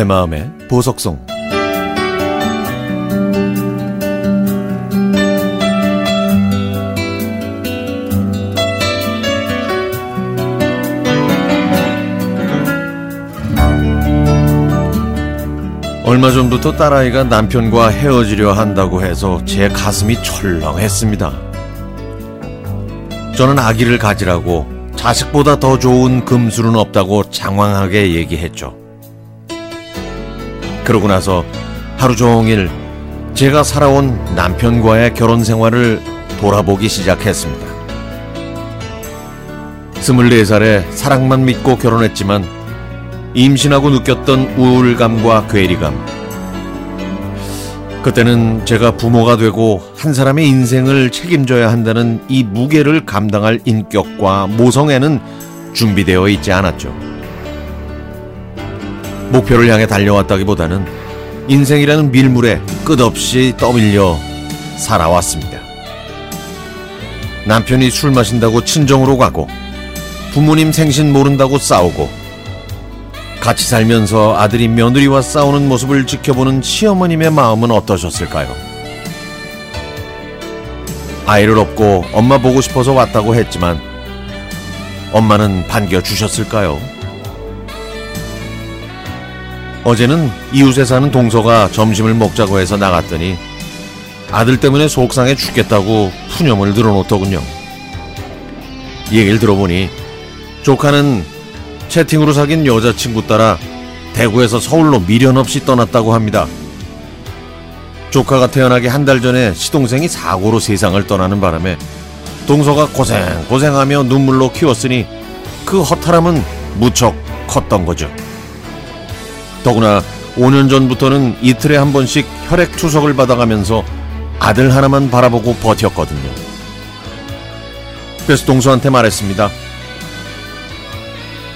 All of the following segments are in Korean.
내 마음의 보석성 얼마 전부터 딸아이가 남편과 헤어지려 한다고 해서 제 가슴이 철렁했습니다. 저는 아기를 가지라고 자식보다 더 좋은 금술은 없다고 장황하게 얘기했죠. 그러고 나서 하루 종일 제가 살아온 남편과의 결혼 생활을 돌아보기 시작했습니다. 24살에 사랑만 믿고 결혼했지만 임신하고 느꼈던 우울감과 괴리감. 그때는 제가 부모가 되고 한 사람의 인생을 책임져야 한다는 이 무게를 감당할 인격과 모성애는 준비되어 있지 않았죠. 목표를 향해 달려왔다기보다는 인생이라는 밀물에 끝없이 떠밀려 살아왔습니다. 남편이 술 마신다고 친정으로 가고 부모님 생신 모른다고 싸우고 같이 살면서 아들이 며느리와 싸우는 모습을 지켜보는 시어머님의 마음은 어떠셨을까요? 아이를 업고 엄마 보고 싶어서 왔다고 했지만 엄마는 반겨 주셨을까요? 어제는 이웃에 사는 동서가 점심을 먹자고 해서 나갔더니 아들 때문에 속상해 죽겠다고 푸념을 늘어놓더군요. 얘기를 들어보니 조카는 채팅으로 사귄 여자친구 따라 대구에서 서울로 미련 없이 떠났다고 합니다. 조카가 태어나기 한 달 전에 시동생이 사고로 세상을 떠나는 바람에 동서가 고생 고생하며 눈물로 키웠으니 그 허탈함은 무척 컸던 거죠. 더구나 5년 전부터는 이틀에 한 번씩 혈액 투석을 받아가면서 아들 하나만 바라보고 버텼거든요. 그래서 동서한테 말했습니다.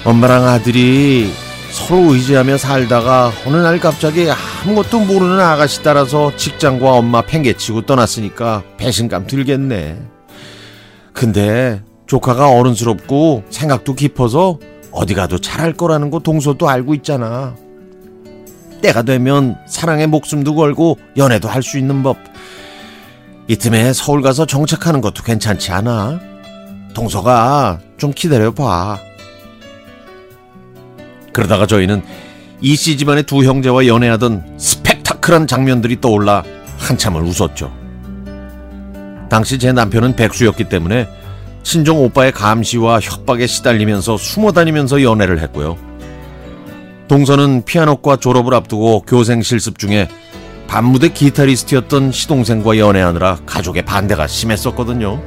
엄마랑 아들이 서로 의지하며 살다가 어느 날 갑자기 아무것도 모르는 아가씨 따라서 직장과 엄마 팽개치고 떠났으니까 배신감 들겠네. 근데 조카가 어른스럽고 생각도 깊어서 어디 가도 잘할 거라는 거 동서도 알고 있잖아. 때가 되면 사랑에 목숨도 걸고 연애도 할 수 있는 법. 이 틈에 서울 가서 정착하는 것도 괜찮지 않아? 동서가 좀 기다려봐. 그러다가 저희는 이 씨 집안의 두 형제와 연애하던 스펙타클한 장면들이 떠올라 한참을 웃었죠. 당시 제 남편은 백수였기 때문에 친정 오빠의 감시와 협박에 시달리면서 숨어 다니면서 연애를 했고요. 동서는 피아노과 졸업을 앞두고 교생 실습 중에 밤무대 기타리스트였던 시동생과 연애하느라 가족의 반대가 심했었거든요.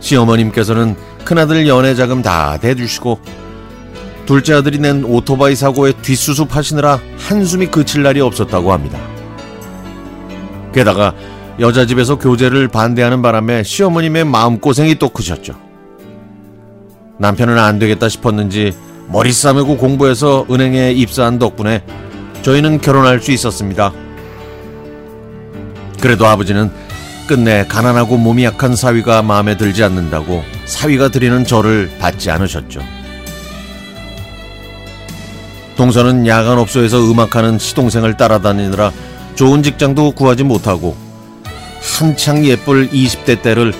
시어머님께서는 큰아들 연애 자금 다 대주시고 둘째 아들이 낸 오토바이 사고에 뒷수습 하시느라 한숨이 그칠 날이 없었다고 합니다. 게다가 여자 집에서 교제를 반대하는 바람에 시어머님의 마음고생이 또 크셨죠. 남편은 안 되겠다 싶었는지 머리 싸매고 공부해서 은행에 입사한 덕분에 저희는 결혼할 수 있었습니다. 그래도 아버지는 끝내 가난하고 몸이 약한 사위가 마음에 들지 않는다고 사위가 드리는 저를 받지 않으셨죠. 동서는 야간업소에서 음악하는 시동생을 따라다니느라 좋은 직장도 구하지 못하고 한창 예쁠 20대 때를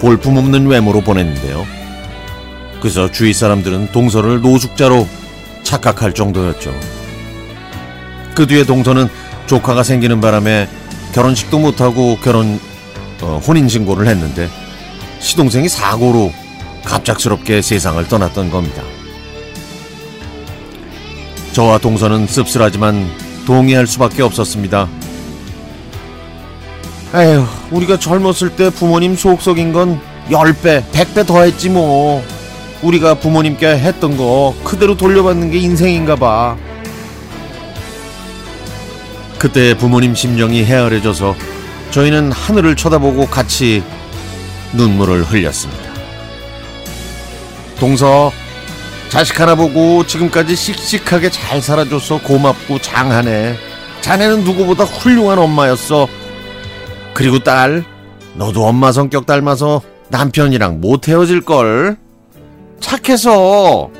볼품없는 외모로 보냈는데요. 그래서 주위 사람들은 동서를 노숙자로 착각할 정도였죠. 그 뒤에 동서는 조카가 생기는 바람에 결혼식도 못하고 결혼 어, 혼인신고를 했는데 시동생이 사고로 갑작스럽게 세상을 떠났던 겁니다. 저와 동서는 씁쓸하지만 동의할 수밖에 없었습니다. 에휴, 우리가 젊었을 때 부모님 속속인 건 10배, 100배 더 했지 뭐. 우리가 부모님께 했던 거 그대로 돌려받는 게 인생인가 봐. 그때 부모님 심정이 헤아려져서 저희는 하늘을 쳐다보고 같이 눈물을 흘렸습니다. 동서, 자식 하나 보고 지금까지 씩씩하게 잘 살아줘서 고맙고 장하네. 자네는 누구보다 훌륭한 엄마였어. 그리고 딸, 너도 엄마 성격 닮아서 남편이랑 못 헤어질 걸. 착해서